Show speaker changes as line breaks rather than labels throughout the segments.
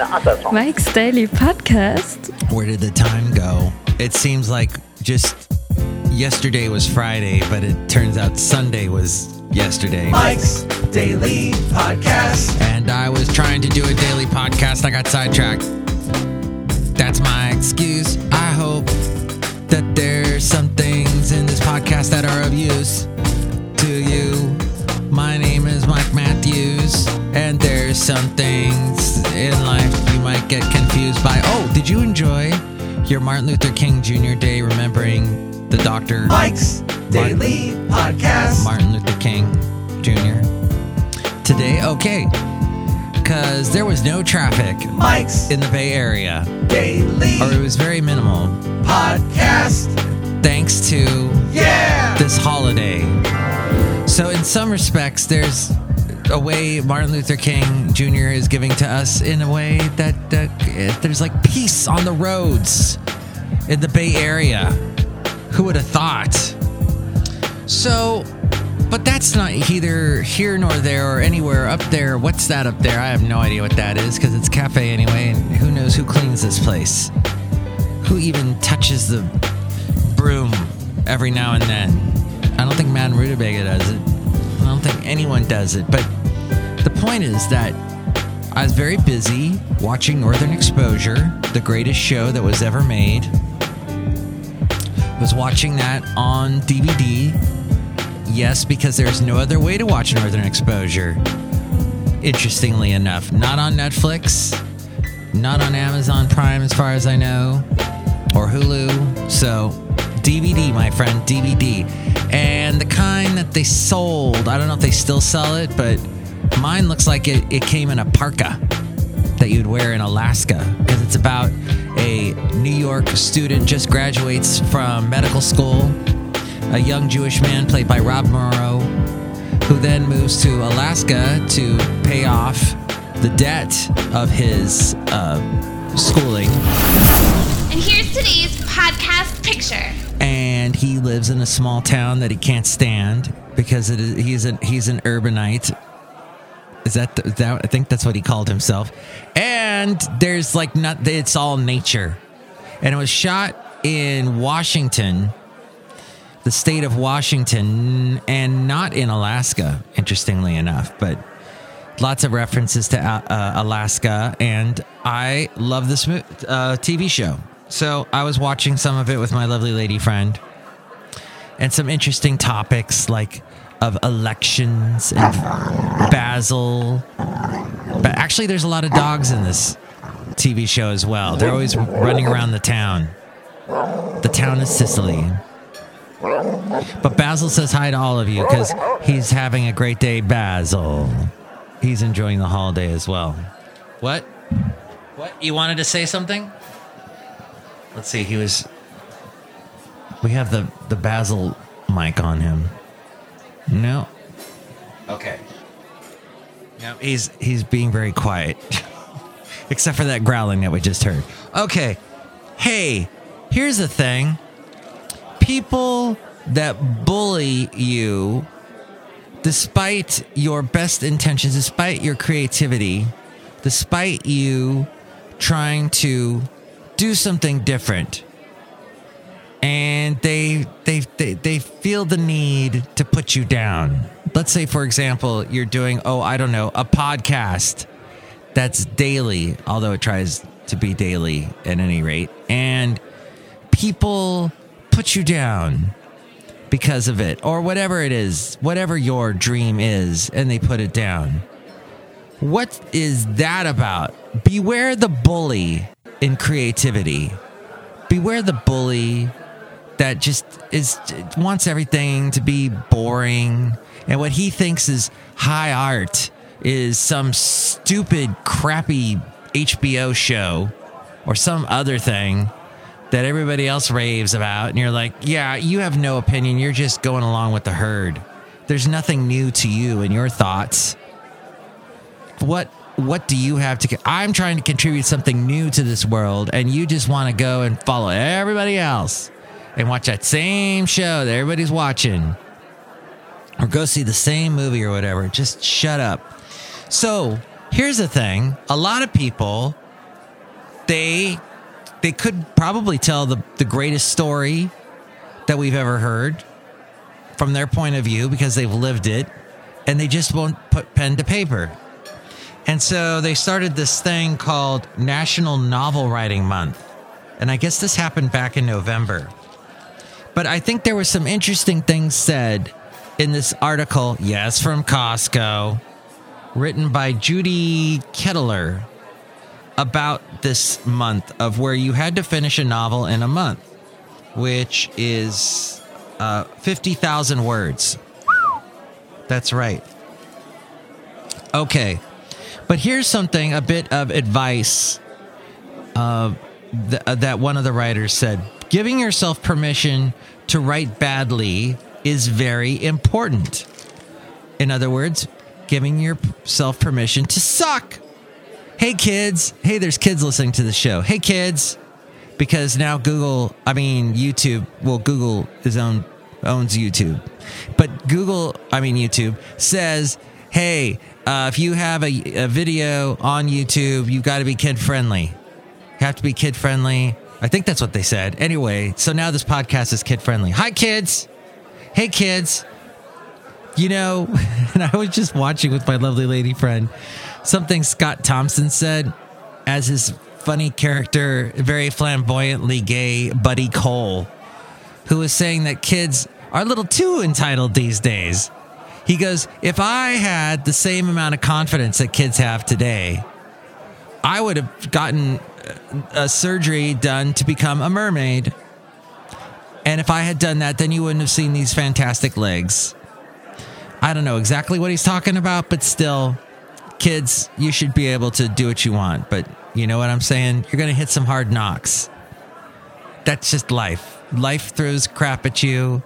eine Asserton.
Mike's Daily Podcast.
Where did the time go? It seems like just yesterday was Friday, but it turns out Sunday was yesterday.
Mike's Daily Podcast.
And I was trying to do a daily podcast. I got sidetracked. That's my excuse. I hope that there's some things in this podcast that are of use to you. My name is Mike Matthews, and there's some things in life you might get confused by. Oh, did you enjoy your Martin Luther King Jr. Day remembering the doctor?
Mike's Daily Podcast.
Martin Luther King Jr. Today, okay, because there was no traffic
Mike's
in the Bay Area,
Daily
or it was very minimal,
Podcast.
thanks to
Yeah.
this holiday. So, in some respects, there's a way Martin Luther King Jr. is giving to us in a way that uh, there's like peace on the roads in the Bay Area. Who would have thought? So, but that's not either here nor there or anywhere up there. What's that up there? I have no idea what that is because it's cafe anyway, and who knows who cleans this place? Who even touches the broom every now and then? I don't think Madame Rutabaga does it. I don't think anyone does it. But point is that I was very busy watching Northern Exposure, the greatest show that was ever made. Was watching that on DVD. Yes, because there's no other way to watch Northern Exposure. Interestingly enough, not on Netflix, not on Amazon Prime, as far as I know, or Hulu. So, DVD, my friend, DVD. And the kind that they sold, I don't know if they still sell it, but mine looks like it, it came in a parka that you'd wear in Alaska. Because it's about a New York student just graduates from medical school, a young Jewish man played by Rob Morrow, who then moves to Alaska to pay off the debt of his uh, schooling.
And here's today's podcast picture.
and he lives in a small town that he can't stand because it is, he's an he's an urbanite. Is that, that I think that's what he called himself. And there's like not it's all nature, and it was shot in Washington, the state of Washington, and not in Alaska. Interestingly enough, but lots of references to uh, uh, Alaska, and I love this uh, TV show. So I was watching some of it with my lovely lady friend, and some interesting topics like of elections and Basil. But actually, there's a lot of dogs in this TV show as well. They're always running around the town. The town is Cicely. But Basil says hi to all of you because he's having a great day. Basil, he's enjoying the holiday as well. What? What? You wanted to say something? Let's see. He was. We have the the Basil mic on him. No. Okay. No, he's he's being very quiet, except for that growling that we just heard. Okay. Hey, here's the thing. People that bully you, despite your best intentions, despite your creativity, despite you trying to do something different and they they they, they feel the need to put you down. Let's say for example you're doing oh i don't know a podcast that's daily although it tries to be daily at any rate. And people put you down because of it or whatever it is whatever your dream is and they put it down. What is that about? Beware the bully in creativity. Beware the bully that just is wants everything to be boring. And what he thinks is high art is some stupid crappy HBO show or some other thing that everybody else raves about. And you're like yeah you have no opinion. You're just going along with the herd. There's nothing new to you and your thoughts. What what do you have to i'm trying to contribute something new to this world and you just want to go and follow everybody else and watch that same show that everybody's watching or go see the same movie or whatever just shut up so here's the thing a lot of people they they could probably tell the, the greatest story that we've ever heard from their point of view because they've lived it and they just won't put pen to paper. And so they started this thing called National Novel Writing Month. And I guess this happened back in November. But I think there was some interesting things said in this article, yes, from Costco, written by Judy Kettler about this month of where you had to finish a novel in a month, which is uh, 50,000 words. That's right. Okay. But here's something, a bit of advice uh, th- that one of the writers said. Giving yourself permission to write badly is very important. In other words, giving yourself permission to suck. Hey, kids. Hey, there's kids listening to the show. Hey, kids. Because now Google, I mean, YouTube, well, Google is own, owns YouTube. But Google, I mean, YouTube says, hey, uh, if you have a, a video on YouTube, you've got to be kid friendly. You have to be kid friendly. I think that's what they said. Anyway, so now this podcast is kid friendly. Hi, kids. Hey, kids. You know, and I was just watching with my lovely lady friend something Scott Thompson said as his funny character, very flamboyantly gay Buddy Cole, who was saying that kids are a little too entitled these days. He goes, If I had the same amount of confidence that kids have today, I would have gotten a surgery done to become a mermaid. And if I had done that, then you wouldn't have seen these fantastic legs. I don't know exactly what he's talking about, but still, kids, you should be able to do what you want. But you know what I'm saying? You're going to hit some hard knocks. That's just life. Life throws crap at you.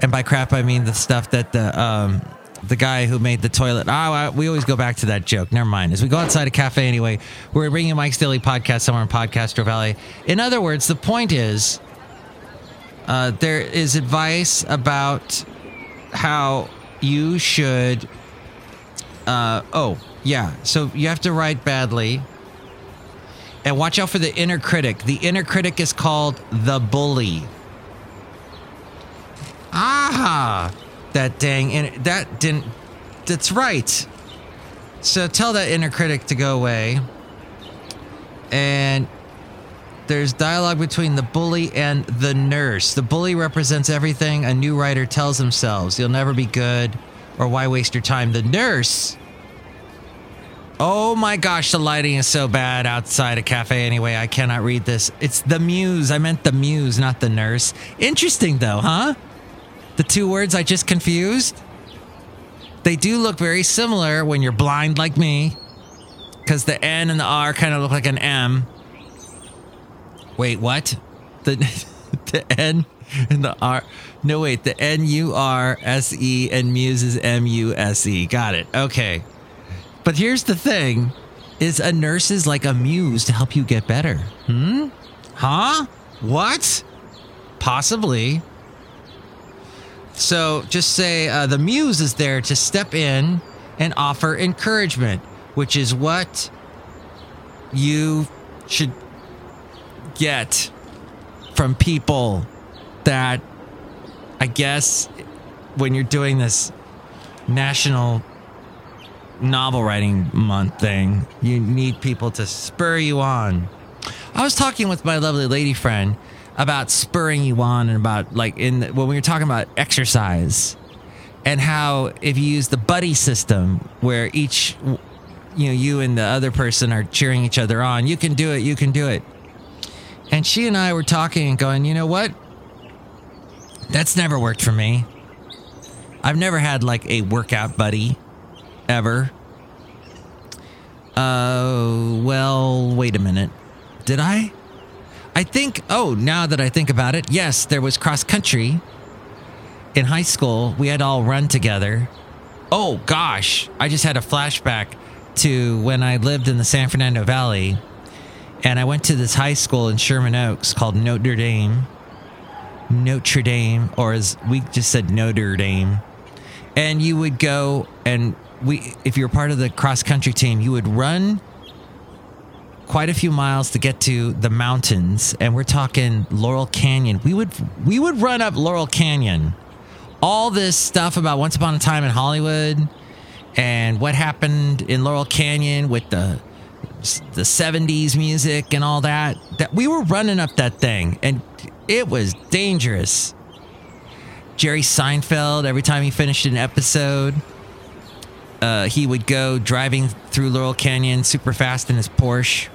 And by crap, I mean the stuff that the um, the guy who made the toilet. Oh, we always go back to that joke. Never mind. As we go outside a cafe anyway, we're bringing Mike's Daily Podcast somewhere in Podcastro Valley. In other words, the point is uh, there is advice about how you should. Uh, oh, yeah. So you have to write badly. And watch out for the inner critic. The inner critic is called the bully. Aha! That dang, and that didn't. That's right. So tell that inner critic to go away. And there's dialogue between the bully and the nurse. The bully represents everything a new writer tells themselves. You'll never be good, or why waste your time? The nurse. Oh my gosh, the lighting is so bad outside a cafe anyway. I cannot read this. It's the muse. I meant the muse, not the nurse. Interesting though, huh? The two words I just confused. They do look very similar when you're blind like me, because the N and the R kind of look like an M. Wait, what? The the N and the R. No, wait. The N U R S E and Muse is M U S E. Got it. Okay. But here's the thing: is a nurse is like a muse to help you get better. Hmm? Huh? What? Possibly. So just say uh, the muse is there to step in and offer encouragement, which is what you should get from people that I guess when you're doing this national novel writing month thing, you need people to spur you on. I was talking with my lovely lady friend about spurring you on and about like in when we were talking about exercise and how if you use the buddy system where each you know you and the other person are cheering each other on, you can do it, you can do it. And she and I were talking and going, you know what? That's never worked for me. I've never had like a workout buddy ever. Uh, well, wait a minute. Did I? I think, oh, now that I think about it, yes, there was cross country in high school. We had all run together. Oh, gosh. I just had a flashback to when I lived in the San Fernando Valley and I went to this high school in Sherman Oaks called Notre Dame. Notre Dame, or as we just said, Notre Dame. And you would go and we, if you're part of the cross country team, you would run quite a few miles to get to the mountains, and we're talking Laurel Canyon. We would we would run up Laurel Canyon. All this stuff about Once Upon a Time in Hollywood and what happened in Laurel Canyon with the the 70s music and all that that we were running up that thing and it was dangerous. Jerry Seinfeld every time he finished an episode uh, he would go driving through Laurel Canyon super fast in his Porsche.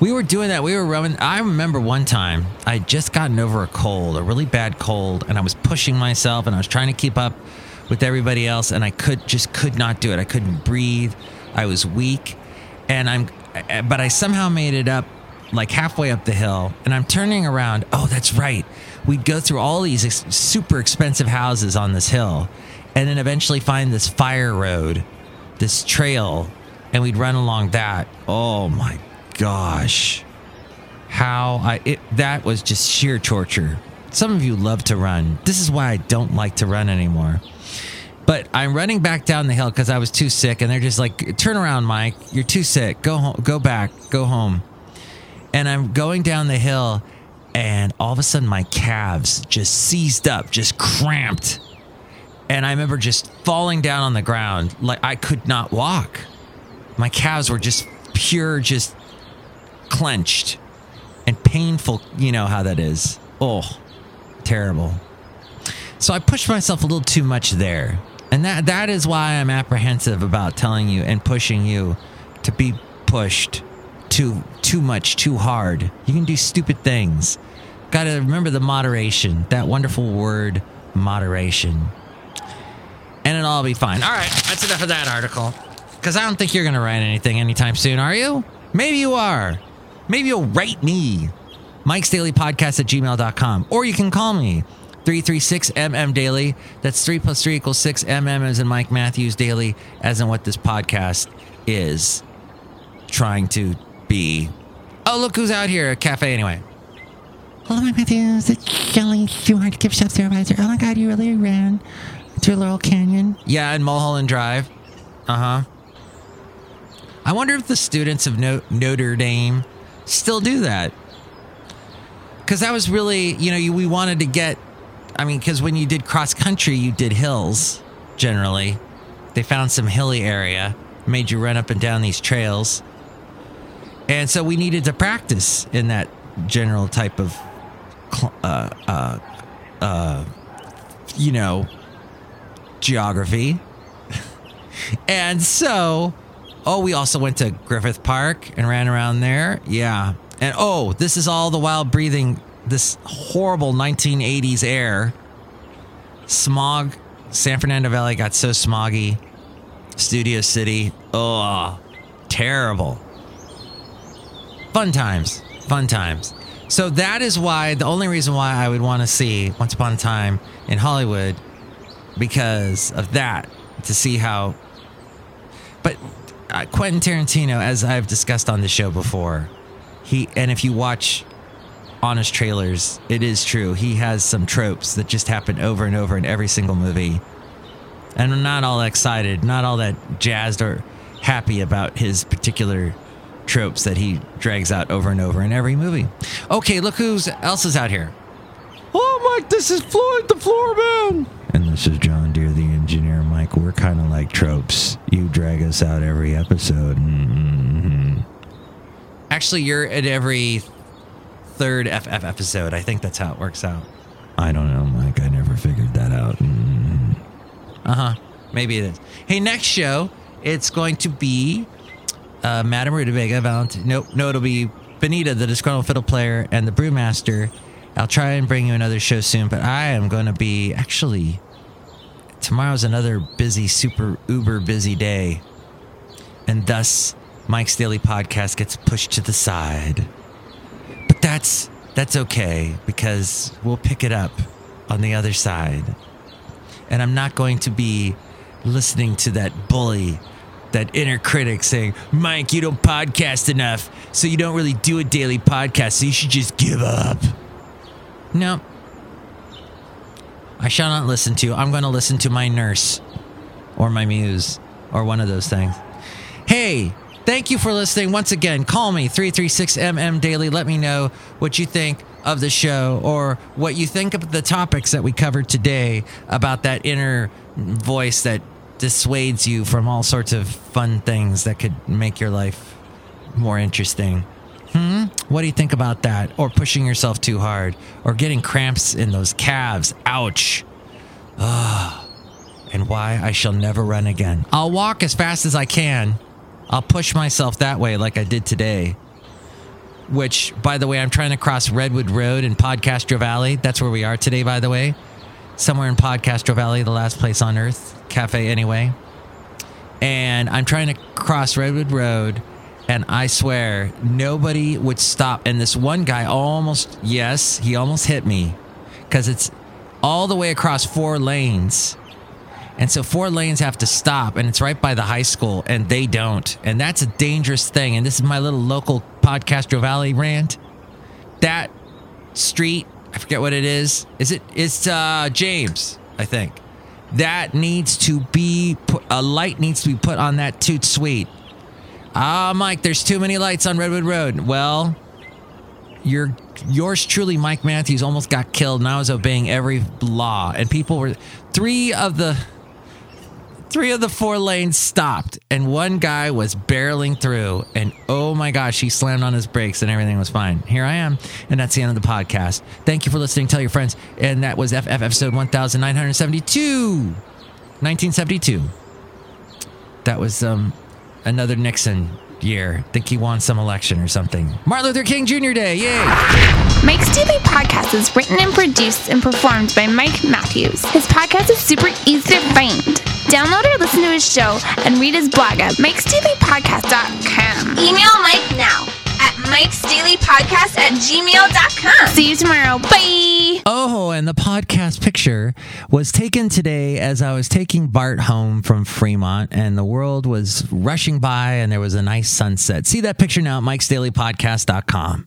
We were doing that. We were running. I remember one time I just gotten over a cold, a really bad cold, and I was pushing myself and I was trying to keep up with everybody else, and I could just could not do it. I couldn't breathe. I was weak, and I'm, but I somehow made it up like halfway up the hill, and I'm turning around. Oh, that's right. We'd go through all these ex- super expensive houses on this hill, and then eventually find this fire road, this trail, and we'd run along that. Oh my gosh. How I it that was just sheer torture. Some of you love to run. This is why I don't like to run anymore. But I'm running back down the hill because I was too sick, and they're just like, "Turn around, Mike. You're too sick. Go home. Go back. Go home." And I'm going down the hill, and all of a sudden my calves just seized up, just cramped, and I remember just falling down on the ground like I could not walk. My calves were just pure, just clenched and painful. You know how that is. Oh, terrible. So I pushed myself a little too much there. And that that is why I'm apprehensive about telling you and pushing you to be pushed too too much, too hard. You can do stupid things. Got to remember the moderation, that wonderful word moderation. And it'll all be fine. All right, that's enough of that article. Because I don't think you're going to write anything anytime soon, are you? Maybe you are. Maybe you'll write me. Mike's Daily Podcast at gmail.com. Or you can call me 336 MM Daily. That's 3 plus 3 equals 6 MM as in Mike Matthews Daily, as in what this podcast is trying to be. Oh, look who's out here. A cafe, anyway.
Hello, Mike Matthews. It's Shelly Stewart, gift shop supervisor. Oh my god, you really ran through Laurel Canyon?
Yeah, in Mulholland Drive. Uh huh. I wonder if the students of no- Notre Dame still do that. Because that was really, you know, you, we wanted to get. I mean, because when you did cross country, you did hills generally. They found some hilly area, made you run up and down these trails. And so we needed to practice in that general type of, uh, uh, uh, you know, geography. and so, oh, we also went to Griffith Park and ran around there. Yeah. And oh, this is all the while breathing this horrible 1980s air. Smog. San Fernando Valley got so smoggy. Studio City. Oh, terrible. Fun times. Fun times. So that is why the only reason why I would want to see Once Upon a Time in Hollywood because of that to see how. But uh, Quentin Tarantino, as I've discussed on the show before, he and if you watch honest trailers, it is true. He has some tropes that just happen over and over in every single movie. And I'm not all excited, not all that jazzed or happy about his particular tropes that he drags out over and over in every movie. Okay, look who's else is out here.
Oh, Mike, this is Floyd the Floorman.
And this is John Deere, the engineer. Mike, we're kind of like tropes. You drag us out every episode. Mm-hmm.
Actually, you're at every third FF episode. I think that's how it works out.
I don't know, Mike. I never figured that out. Mm-hmm.
Uh huh. Maybe it is. Hey, next show, it's going to be uh, Madame Rutabaga, Valentine. Nope, no, it'll be Benita, the disgruntled fiddle player, and the brewmaster. I'll try and bring you another show soon, but I am going to be actually. Tomorrow's another busy, super uber busy day. And thus, Mike's Daily Podcast gets pushed to the side. But that's that's okay because we'll pick it up on the other side. And I'm not going to be listening to that bully, that inner critic saying, Mike, you don't podcast enough, so you don't really do a daily podcast, so you should just give up. No. I shall not listen to. I'm going to listen to my nurse or my muse or one of those things. Hey, Thank you for listening. Once again, call me 336MM Daily. Let me know what you think of the show or what you think of the topics that we covered today about that inner voice that dissuades you from all sorts of fun things that could make your life more interesting. What do you think about that? Or pushing yourself too hard? Or getting cramps in those calves? Ouch. Ah. and why I shall never run again. I'll walk as fast as I can. I'll push myself that way like I did today. Which, by the way, I'm trying to cross Redwood Road in Podcastro Valley. That's where we are today, by the way. Somewhere in Podcastro Valley, the last place on earth. Cafe, anyway. And I'm trying to cross Redwood Road and I swear nobody would stop. And this one guy almost, yes, he almost hit me because it's all the way across four lanes. And so four lanes have to stop, and it's right by the high school, and they don't. And that's a dangerous thing. And this is my little local Podcastro Valley rant. That street, I forget what it is. Is it? It's uh, James, I think. That needs to be put, a light needs to be put on that toot sweet. Ah, Mike, there's too many lights on Redwood Road. Well, your yours truly, Mike Matthews, almost got killed, and I was obeying every law. And people were three of the three of the four lanes stopped, and one guy was barreling through. And oh my gosh, he slammed on his brakes, and everything was fine. Here I am, and that's the end of the podcast. Thank you for listening. Tell your friends. And that was FF episode 1972, 1972. That was um another Nixon year. Think he won some election or something. Martin Luther King Jr. Day. Yay.
Mike's Daily Podcast is written and produced and performed by Mike Matthews. His podcast is super easy to find. Download or listen to his show and read his blog at mikesdailypodcast.com. Email Mike now at mikesdailypodcast at gmail.com. See you tomorrow. Bye.
Oh, and the podcast picture was taken today as I was taking Bart home from Fremont, and the world was rushing by, and there was a nice sunset. See that picture now at mikesdailypodcast.com.